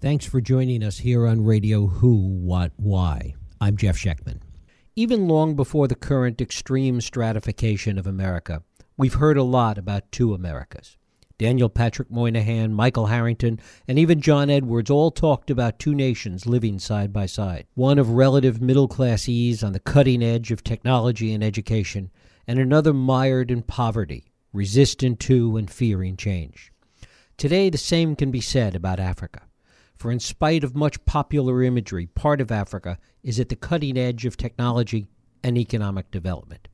Thanks for joining us here on Radio Who, What, Why. I'm Jeff Schechtman. Even long before the current extreme stratification of America, we've heard a lot about two Americas. Daniel Patrick Moynihan, Michael Harrington, and even John Edwards all talked about two nations living side by side one of relative middle class ease on the cutting edge of technology and education, and another mired in poverty, resistant to and fearing change. Today, the same can be said about Africa for in spite of much popular imagery, part of Africa is at the cutting edge of technology and economic development.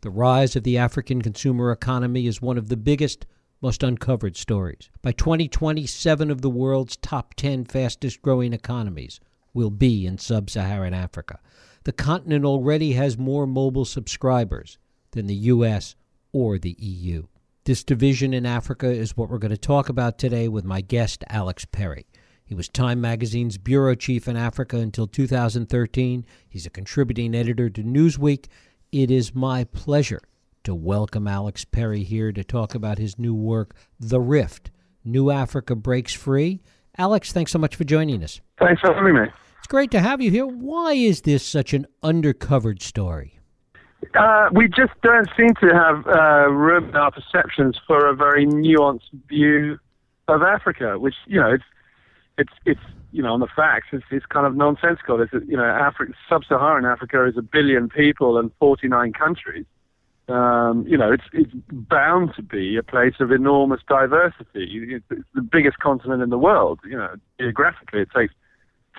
The rise of the African consumer economy is one of the biggest, most uncovered stories. By 2020, seven of the world's top 10 fastest growing economies will be in sub Saharan Africa. The continent already has more mobile subscribers than the U.S. or the EU. This division in Africa is what we're going to talk about today with my guest, Alex Perry. He was Time Magazine's bureau chief in Africa until 2013. He's a contributing editor to Newsweek. It is my pleasure to welcome Alex Perry here to talk about his new work, The Rift New Africa Breaks Free. Alex, thanks so much for joining us. Thanks for having me. It's great to have you here. Why is this such an undercovered story? Uh, we just don't seem to have uh, room in our perceptions for a very nuanced view of Africa, which, you know, it's it's it's you know on the facts it's, it's kind of nonsensical. It's you know Africa, sub-Saharan Africa is a billion people and 49 countries. Um, you know it's it's bound to be a place of enormous diversity. It's the biggest continent in the world. You know geographically it takes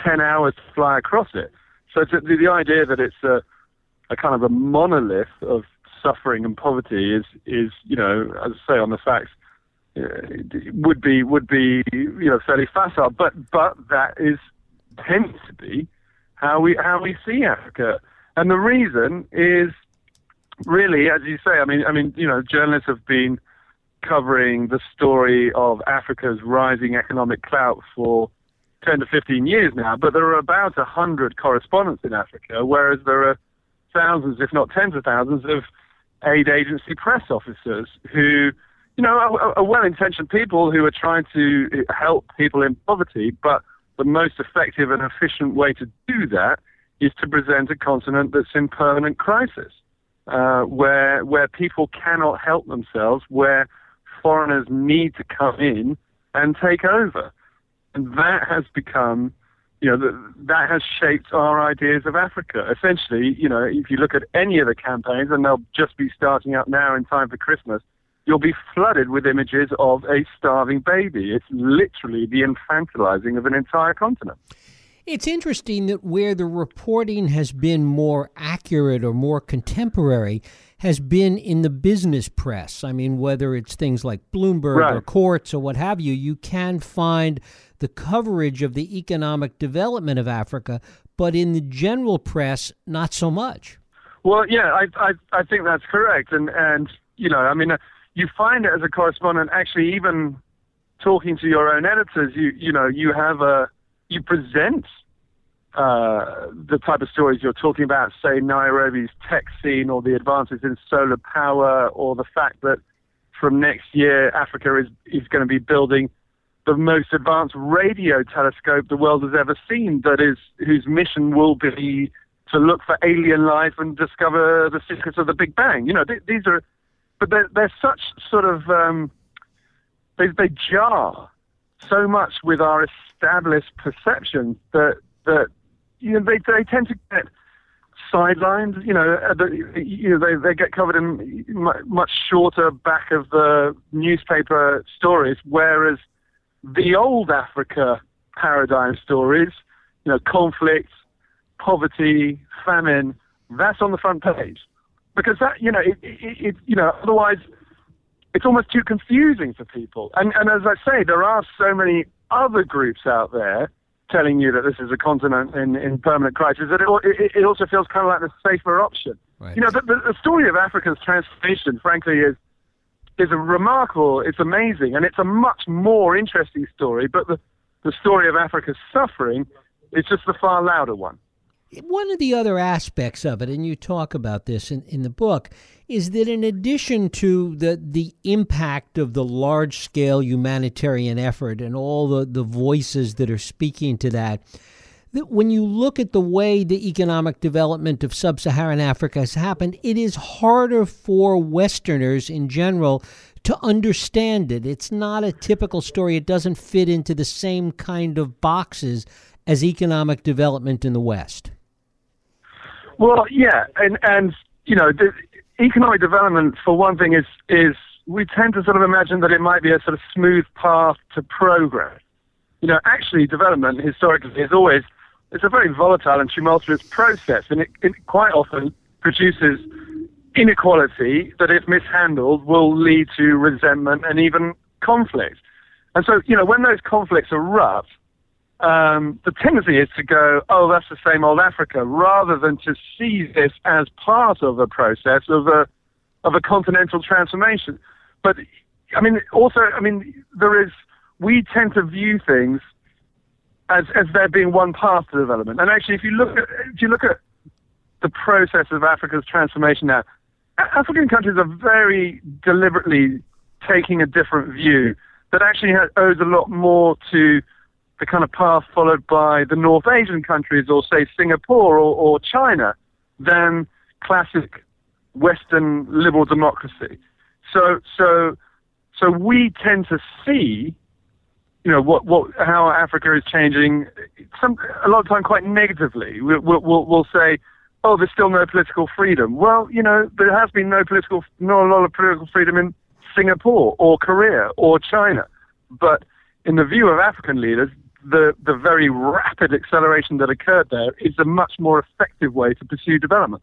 10 hours to fly across it. So the, the idea that it's a a kind of a monolith of suffering and poverty is is you know as I say on the facts Uh, would be would be you know fairly facile, but but that is tends to be how we how we see Africa, and the reason is really, as you say, I mean, I mean, you know, journalists have been covering the story of Africa's rising economic clout for 10 to 15 years now, but there are about 100 correspondents in Africa, whereas there are thousands, if not tens of thousands, of aid agency press officers who you know, a, a well-intentioned people who are trying to help people in poverty, but the most effective and efficient way to do that is to present a continent that's in permanent crisis, uh, where where people cannot help themselves, where foreigners need to come in and take over, and that has become, you know, the, that has shaped our ideas of Africa. Essentially, you know, if you look at any of the campaigns, and they'll just be starting up now in time for Christmas you'll be flooded with images of a starving baby. It's literally the infantilizing of an entire continent. It's interesting that where the reporting has been more accurate or more contemporary has been in the business press. I mean, whether it's things like Bloomberg right. or Quartz or what have you, you can find the coverage of the economic development of Africa, but in the general press, not so much. Well, yeah, I I, I think that's correct, and and you know, I mean, uh, you find as a correspondent actually even talking to your own editors you you know you have a you present uh, the type of stories you're talking about say Nairobi's tech scene or the advances in solar power or the fact that from next year Africa is is going to be building the most advanced radio telescope the world has ever seen that is whose mission will be to look for alien life and discover the secrets of the Big Bang. You know, th- these are but they're, they're such sort of um, they they jar so much with our established perceptions that that you know they they tend to get sidelined. You know, you know they they get covered in much shorter back of the newspaper stories, whereas the old Africa paradigm stories, you know, conflict, poverty, famine, that's on the front page because that you know it, it, it, you know otherwise it's almost too confusing for people. And and as I say, there are so many other groups out there telling you that this is a continent in, in permanent crisis that it, it, it also feels kind of like the safer option. Right. You know, the, the, the story of Africa's transformation, frankly, is is a remarkable, it's amazing, and it's a much more interesting story. But the the story of Africa's suffering is just the far louder one. One of the other aspects of it, and you talk about this in, in the book, is that in addition to the, the impact of the large scale humanitarian effort and all the, the voices that are speaking to that, that when you look at the way the economic development of sub Saharan Africa has happened, it is harder for Westerners in general to understand it. It's not a typical story, it doesn't fit into the same kind of boxes as economic development in the West. Well, yeah, and and you know, the economic development for one thing is is we tend to sort of imagine that it might be a sort of smooth path to progress. You know, actually, development historically is always it's a very volatile and tumultuous process, and it, it quite often produces inequality that, if mishandled, will lead to resentment and even conflict. And so, you know, when those conflicts erupt, um, the tendency is to go, oh, that's the same old Africa, rather than to see this as part of a process of a of a continental transformation. But I mean, also, I mean, there is we tend to view things as as there being one path to development. And actually, if you look at if you look at the process of Africa's transformation now, African countries are very deliberately taking a different view that actually owes a lot more to the kind of path followed by the North Asian countries or, say, Singapore or, or China than classic Western liberal democracy. So, so, so we tend to see, you know, what, what, how Africa is changing. Some, a lot of time, quite negatively. We'll, we'll, we'll say, oh, there's still no political freedom. Well, you know, there has been no political, not a lot of political freedom in Singapore or Korea or China. But in the view of African leaders, the, the very rapid acceleration that occurred there is a much more effective way to pursue development.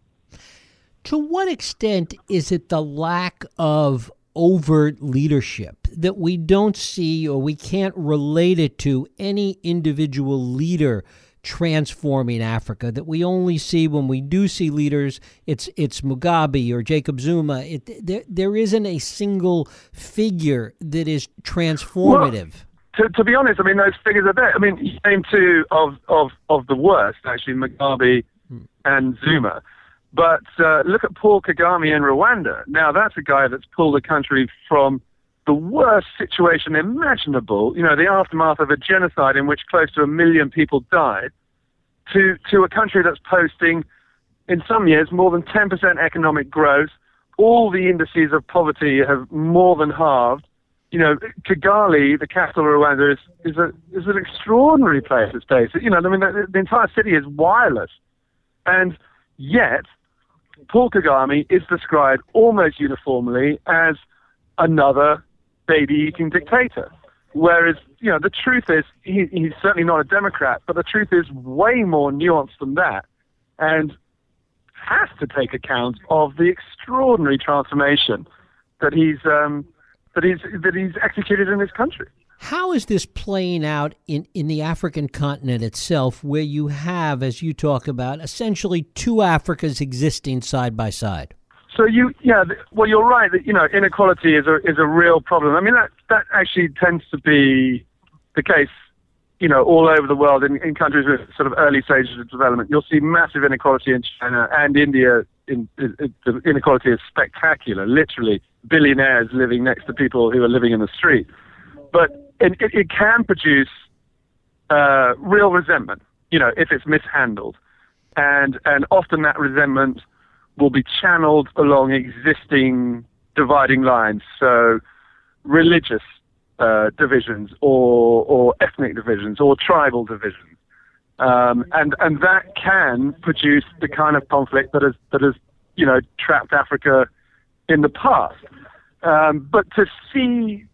To what extent is it the lack of overt leadership that we don't see or we can't relate it to any individual leader transforming Africa that we only see when we do see leaders. It's it's Mugabe or Jacob Zuma. It, there there isn't a single figure that is transformative. Well, to, to be honest, I mean those figures are there. I mean, you name two of of of the worst actually, Mugabe hmm. and Zuma. But uh, look at Paul Kagame in Rwanda. Now that's a guy that's pulled the country from the worst situation imaginable, you know, the aftermath of a genocide in which close to a million people died, to, to a country that's posting, in some years, more than 10% economic growth. All the indices of poverty have more than halved. You know, Kigali, the capital of Rwanda, is, is, a, is an extraordinary place It's based. You know, I mean, the, the entire city is wireless. And yet, Paul Kagame is described almost uniformly as another baby eating dictator. Whereas, you know, the truth is, he, he's certainly not a Democrat, but the truth is way more nuanced than that and has to take account of the extraordinary transformation that he's, um, that he's, that he's executed in his country. How is this playing out in, in the African continent itself, where you have, as you talk about, essentially two Africas existing side by side? So you, yeah, well, you're right that you know inequality is a is a real problem. I mean that that actually tends to be the case, you know, all over the world in, in countries with sort of early stages of development. You'll see massive inequality in China and India. In, in, the inequality is spectacular. Literally, billionaires living next to people who are living in the street. But it, it, it can produce uh, real resentment, you know, if it's mishandled, and and often that resentment will be channeled along existing dividing lines. So religious uh, divisions or, or ethnic divisions or tribal divisions. Um, and, and that can produce the kind of conflict that has, that has you know, trapped Africa in the past. Um, but to see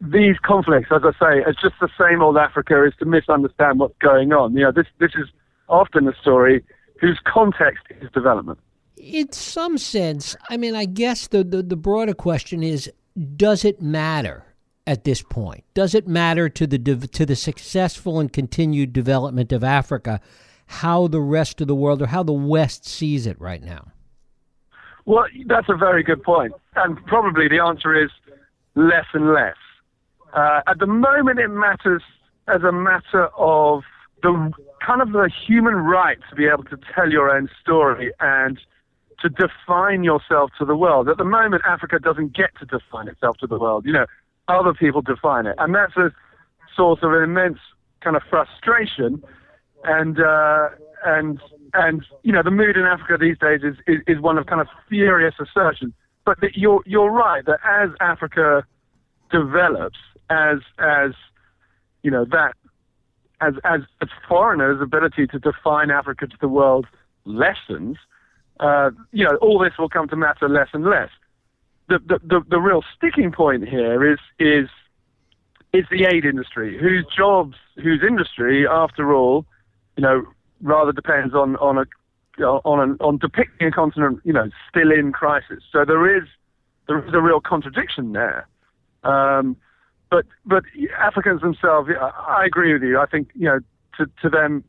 these conflicts, as I say, as just the same old Africa is to misunderstand what's going on. You know, this, this is often a story whose context is development in some sense, I mean, I guess the, the, the, broader question is does it matter at this point? Does it matter to the, to the successful and continued development of Africa how the rest of the world or how the West sees it right now? Well, that's a very good point. And probably the answer is less and less. Uh, at the moment, it matters as a matter of the kind of the human right to be able to tell your own story and to define yourself to the world. At the moment, Africa doesn't get to define itself to the world. You know, other people define it, and that's a source of an immense kind of frustration. And uh, and and you know, the mood in Africa these days is, is, is one of kind of furious assertion. But you're you're right that as Africa develops, as as you know that as as as foreigners' ability to define Africa to the world lessens, uh, you know, all this will come to matter less and less. The, the, the, real sticking point here is, is, is the aid industry, whose jobs, whose industry, after all, you know, rather depends on, on a, on, an, on depicting a continent, you know, still in crisis. So there is, there is a real contradiction there. Um, but, but Africans themselves, I agree with you. I think, you know, to, to them,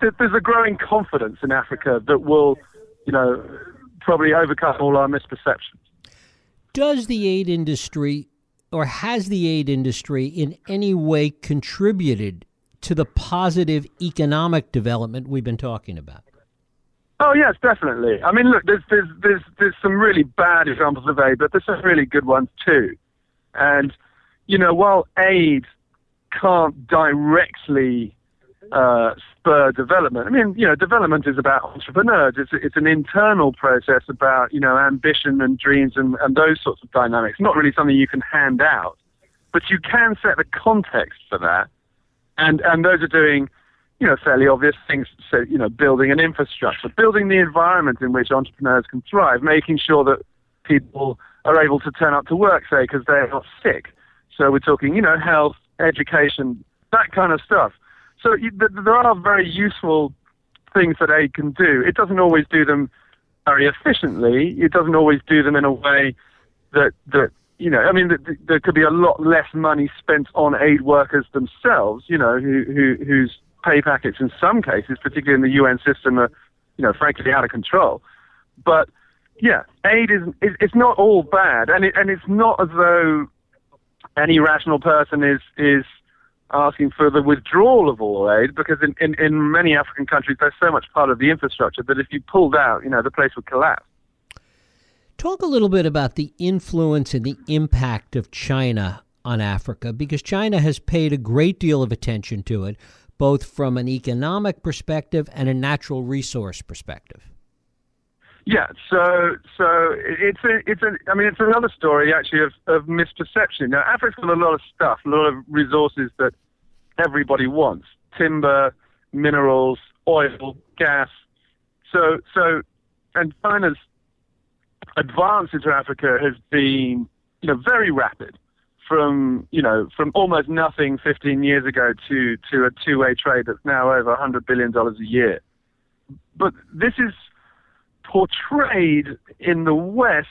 there's a growing confidence in Africa that will you know, probably overcome all our misperceptions. Does the aid industry or has the aid industry in any way contributed to the positive economic development we've been talking about? Oh yes, definitely. I mean, look, there's there's there's there's some really bad examples of aid, but there's some really good ones too. And you know, while aid can't directly uh, spur development. I mean, you know, development is about entrepreneurs. It's it's an internal process about you know ambition and dreams and, and those sorts of dynamics. Not really something you can hand out, but you can set the context for that. And and those are doing you know fairly obvious things. So you know, building an infrastructure, building the environment in which entrepreneurs can thrive, making sure that people are able to turn up to work, say, because they're not sick. So we're talking, you know, health, education, that kind of stuff. So there are very useful things that aid can do. It doesn't always do them very efficiently. It doesn't always do them in a way that that you know. I mean, th- there could be a lot less money spent on aid workers themselves. You know, who, who whose pay packets in some cases, particularly in the UN system, are you know frankly out of control. But yeah, aid is it's not all bad, and it, and it's not as though any rational person is is asking for the withdrawal of all aid because in, in, in many African countries there's so much part of the infrastructure that if you pulled out, you know, the place would collapse. Talk a little bit about the influence and the impact of China on Africa because China has paid a great deal of attention to it, both from an economic perspective and a natural resource perspective. Yeah, so so it's a it's a I mean it's another story actually of, of misperception. Now Africa's got a lot of stuff, a lot of resources that everybody wants: timber, minerals, oil, gas. So so, and China's advance into Africa has been you know very rapid. From you know from almost nothing 15 years ago to to a two-way trade that's now over 100 billion dollars a year. But this is portrayed in the West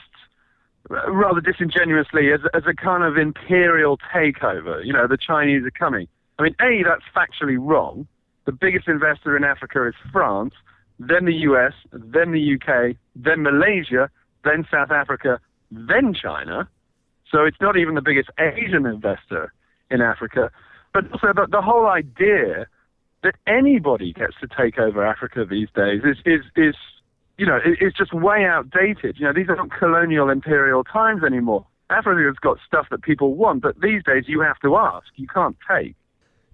uh, rather disingenuously as, as a kind of imperial takeover. You know, the Chinese are coming. I mean, A, that's factually wrong. The biggest investor in Africa is France, then the US, then the UK, then Malaysia, then South Africa, then China. So it's not even the biggest Asian investor in Africa. But also the, the whole idea that anybody gets to take over Africa these days is, is, is you know, it, it's just way outdated. You know, these aren't colonial imperial times anymore. Africa's got stuff that people want, but these days you have to ask. You can't take.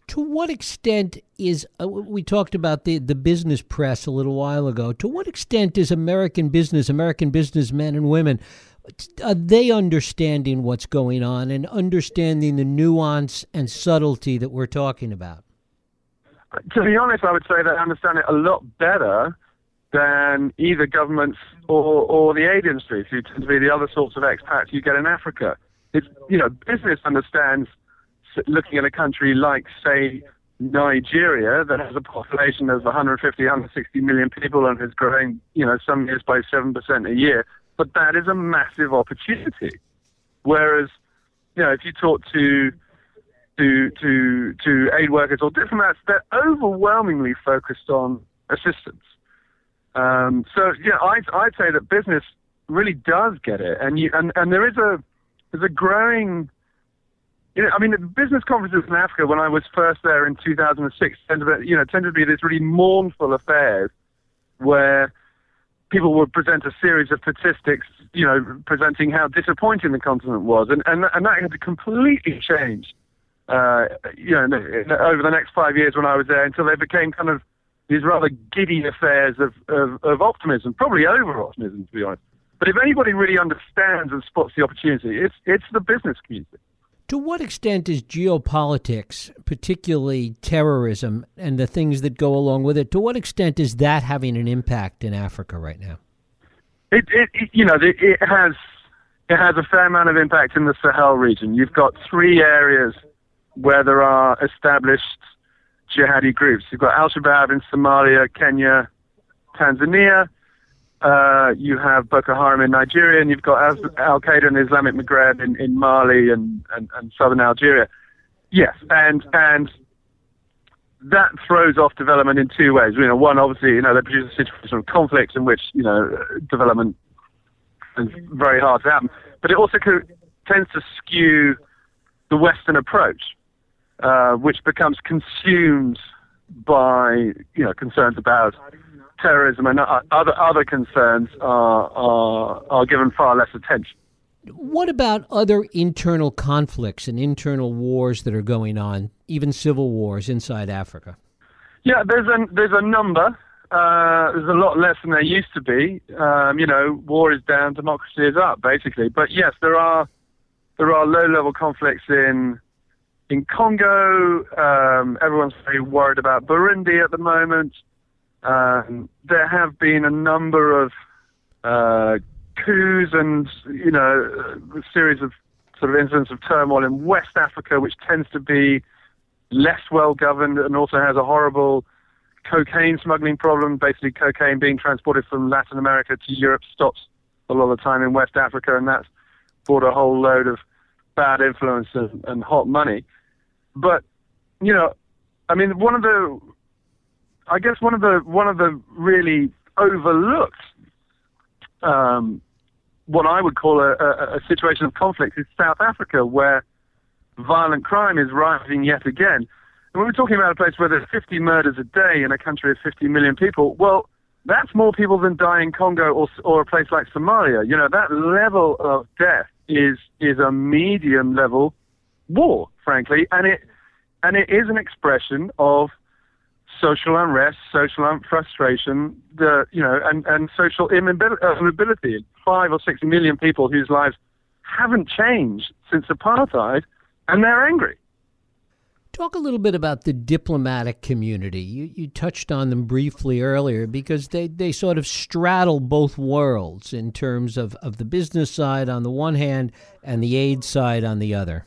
To what extent is uh, we talked about the the business press a little while ago? To what extent is American business, American businessmen and women, are they understanding what's going on and understanding the nuance and subtlety that we're talking about? To be honest, I would say they understand it a lot better than either governments or, or the aid industry, who tend to be the other sorts of expats you get in Africa. It's, you know, business understands looking at a country like, say, Nigeria, that has a population of 150, 160 million people and is growing, you know, some years by 7% a year. But that is a massive opportunity. Whereas, you know, if you talk to to to to aid workers or diplomats, they're overwhelmingly focused on assistance. Um, so yeah, I, I'd say that business really does get it, and you and, and there is a there's a growing you know, I mean, the business conferences in Africa when I was first there in 2006 tended to, be, you know, tended to be these really mournful affairs where people would present a series of statistics, you know, presenting how disappointing the continent was, and and, and that had completely changed, uh, you know, over the next five years when I was there until they became kind of these rather giddy affairs of, of, of optimism, probably over optimism, to be honest. But if anybody really understands and spots the opportunity, it's it's the business community. To what extent is geopolitics, particularly terrorism and the things that go along with it, to what extent is that having an impact in Africa right now? It, it, it you know, it, it has it has a fair amount of impact in the Sahel region. You've got three areas where there are established jihadi groups. You've got Al Shabaab in Somalia, Kenya, Tanzania, uh, you have Boko Haram in Nigeria, and you've got Al Qaeda and Islamic Maghreb in, in Mali and, and, and southern Algeria. Yes, and and that throws off development in two ways. You know, one obviously, you know, they produce a situation of conflict in which you know development is very hard to happen, but it also tends to skew the Western approach, uh, which becomes consumed by you know concerns about terrorism and other other concerns are, are are given far less attention. What about other internal conflicts and internal wars that are going on, even civil wars inside Africa? Yeah, there's a there's a number. Uh, there's a lot less than there used to be. Um, you know, war is down, democracy is up, basically. But yes, there are there are low-level conflicts in in Congo. Um, everyone's very worried about Burundi at the moment. Um, there have been a number of uh, coups and you know a series of sort of incidents of turmoil in West Africa, which tends to be less well governed and also has a horrible cocaine smuggling problem. Basically, cocaine being transported from Latin America to Europe stops a lot of the time in West Africa, and that's brought a whole load of bad influence and, and hot money. But you know, I mean, one of the I guess one of the one of the really overlooked, um, what I would call a, a, a situation of conflict is South Africa, where violent crime is rising yet again. And when we're talking about a place where there's 50 murders a day in a country of 50 million people, well, that's more people than die in Congo or, or a place like Somalia. You know, that level of death is is a medium level war, frankly, and it and it is an expression of social unrest, social frustration, the you know, and and social immobility. Uh, Five or six million people whose lives haven't changed since apartheid, and they're angry. Talk a little bit about the diplomatic community. You, you touched on them briefly earlier because they, they sort of straddle both worlds in terms of, of the business side on the one hand and the aid side on the other.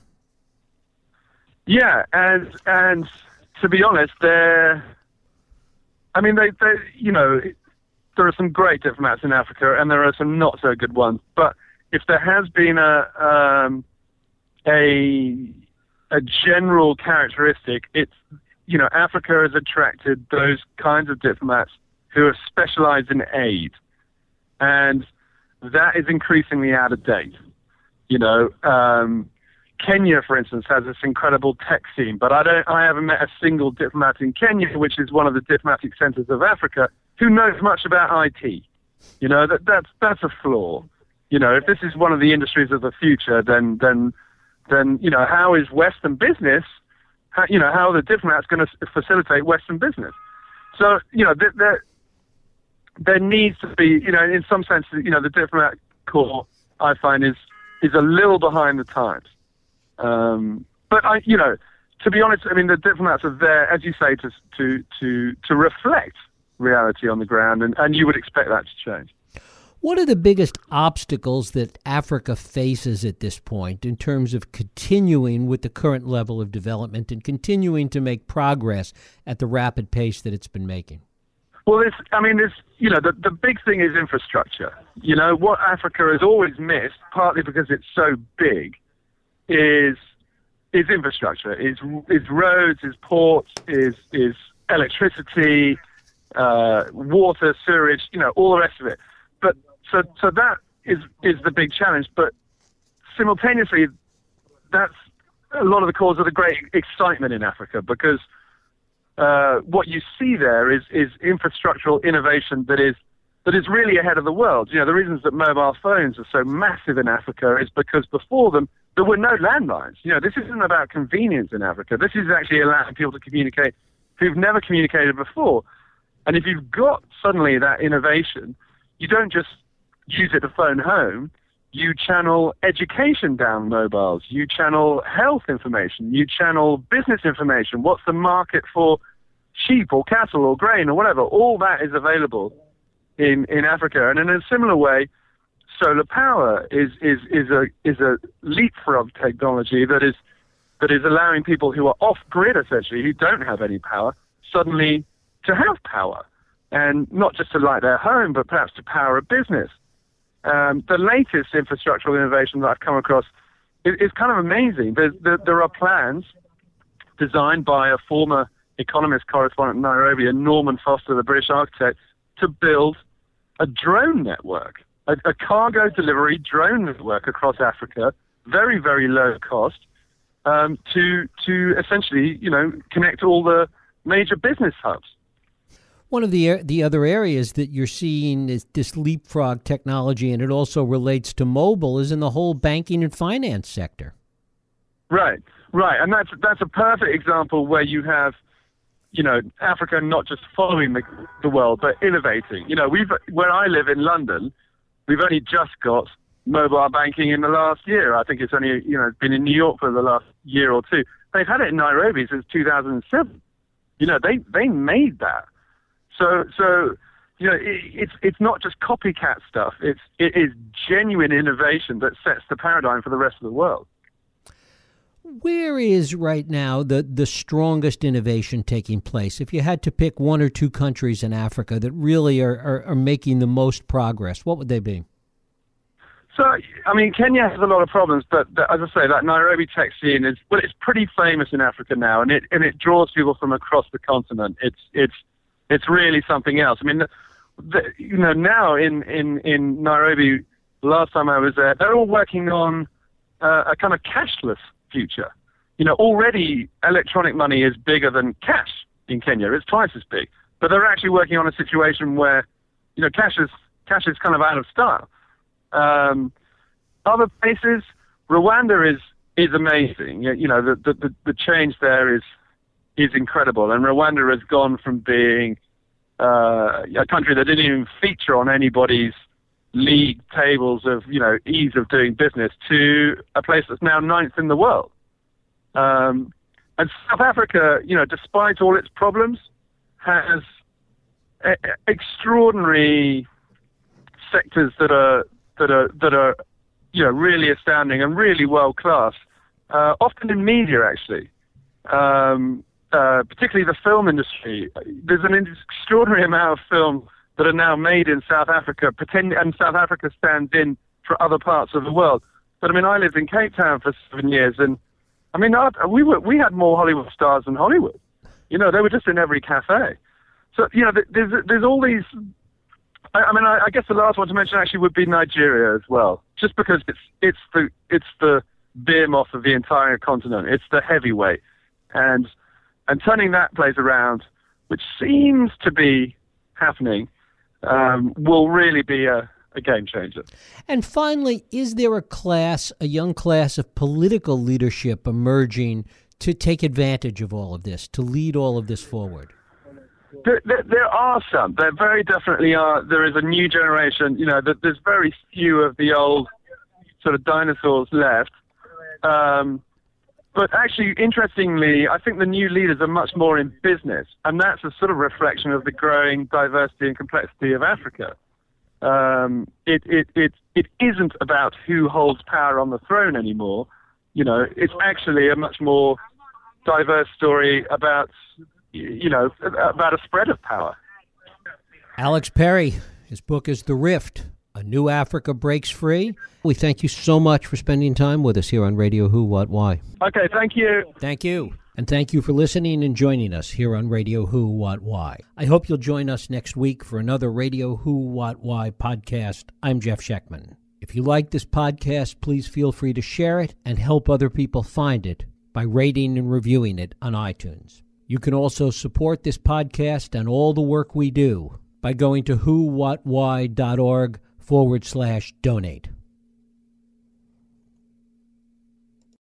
Yeah, and and to be honest, they're I mean, they, they, you know, there are some great diplomats in Africa, and there are some not so good ones. But if there has been a um, a a general characteristic, it's you know, Africa has attracted those kinds of diplomats who are specialized in aid, and that is increasingly out of date. You know, um, Kenya, for instance, has this incredible tech scene, but I don't. I haven't met a single diplomat in Kenya, which is one of the diplomatic centers of Africa, who knows much about IT. You know that that's that's a flaw. You know, if this is one of the industries of the future, then then then you know how is Western business? How, you know how are the diplomats going to facilitate Western business? So you know there, there there needs to be you know in some sense you know the diplomat corps I find is is a little behind the times. Um, but I, you know, to be honest, I mean, the diplomats are there, as you say, to to to to reflect reality on the ground, and, and you would expect that to change. What are the biggest obstacles that Africa faces at this point in terms of continuing with the current level of development and continuing to make progress at the rapid pace that it's been making? Well, it's, I mean, it's, you know, the, the big thing is infrastructure. You know, what Africa has always missed, partly because it's so big, is is infrastructure, is is roads, is ports, is is electricity, uh, water, sewage, you know, all the rest of it. But so so that is is the big challenge. But simultaneously, that's a lot of the cause of the great excitement in Africa because uh, what you see there is is infrastructural innovation that is that is really ahead of the world. You know, the reasons that mobile phones are so massive in Africa is because before them there were no landlines. You know, this isn't about convenience in Africa. This is actually allowing people to communicate who've never communicated before. And if you've got suddenly that innovation, you don't just use it to phone home. You channel education down mobiles. You channel health information. You channel business information. What's the market for sheep or cattle or grain or whatever? All that is available in, in Africa. And in a similar way, solar power is, is, is, a, is a leapfrog technology that is, that is allowing people who are off grid, essentially, who don't have any power, suddenly to have power. And not just to light their home, but perhaps to power a business. Um, the latest infrastructural innovation that I've come across is, is kind of amazing. There, there, are plans designed by a former economist correspondent in Nairobi, Norman Foster, the British architect, to build a drone network, a, a cargo delivery drone network across Africa, very, very low cost, um, to to essentially, you know, connect all the major business hubs. One of the the other areas that you're seeing is this leapfrog technology, and it also relates to mobile, is in the whole banking and finance sector. Right, right, and that's that's a perfect example where you have, you know, Africa not just following the the world but innovating. You know, we've where I live in London, we've only just got mobile banking in the last year. I think it's only you know been in New York for the last year or two. They've had it in Nairobi since 2007. You know, they they made that. So so you know, it, it's it's not just copycat stuff. It's it is genuine innovation that sets the paradigm for the rest of the world. Where is right now the, the strongest innovation taking place? If you had to pick one or two countries in Africa that really are, are, are making the most progress, what would they be? So, I mean, Kenya has a lot of problems, but as I say, that Nairobi tech scene is well, it's pretty famous in Africa now, and it and it draws people from across the continent. It's it's it's really something else. I mean, the, you know, now in in in Nairobi, last time I was there, they're all working on uh, a kind of cashless future. You know, already electronic money is bigger than cash in Kenya. It's twice as big, but they're actually working on a situation where, you know, cash is cash is kind of out of style. Um, other places, Rwanda is is amazing. You, know, the, the the change there is is incredible, and Rwanda has gone from being uh, a country that didn't even feature on anybody's league tables of you know ease of doing business to a place that's now ninth in the world. Um, and South Africa, you know, despite all its problems, has a- extraordinary sectors that are that are that are you know really astounding and really world class. Uh, often in media, actually, um, uh, particularly the film industry. There's an extraordinary amount of film that are now made in South Africa, pretend, and South Africa stands in for other parts of the world. But I mean, I lived in Cape Town for seven years, and I mean, I, we were we had more Hollywood stars than Hollywood. You know, they were just in every cafe. So you know, there's there's all these I, I mean, I, I guess the last one to mention actually would be Nigeria as well, just because it's it's the it's the behemoth of the entire continent. It's the heavyweight, and and turning that place around, which seems to be happening, um, will really be a, a game changer. And finally, is there a class, a young class of political leadership emerging to take advantage of all of this, to lead all of this forward? There, there, there, are some. There very definitely are. There is a new generation. You know, there's very few of the old sort of dinosaurs left. Um, but actually, interestingly, I think the new leaders are much more in business, and that's a sort of reflection of the growing diversity and complexity of Africa. Um, it, it, it, it isn't about who holds power on the throne anymore. You know, it's actually a much more diverse story about you know, about a spread of power. Alex Perry, his book is The Rift. A New Africa Breaks Free. We thank you so much for spending time with us here on Radio Who, What, Why. Okay, thank you. Thank you. And thank you for listening and joining us here on Radio Who, What, Why. I hope you'll join us next week for another Radio Who, What, Why podcast. I'm Jeff Schechtman. If you like this podcast, please feel free to share it and help other people find it by rating and reviewing it on iTunes. You can also support this podcast and all the work we do by going to whowhatwhy.org forward slash donate.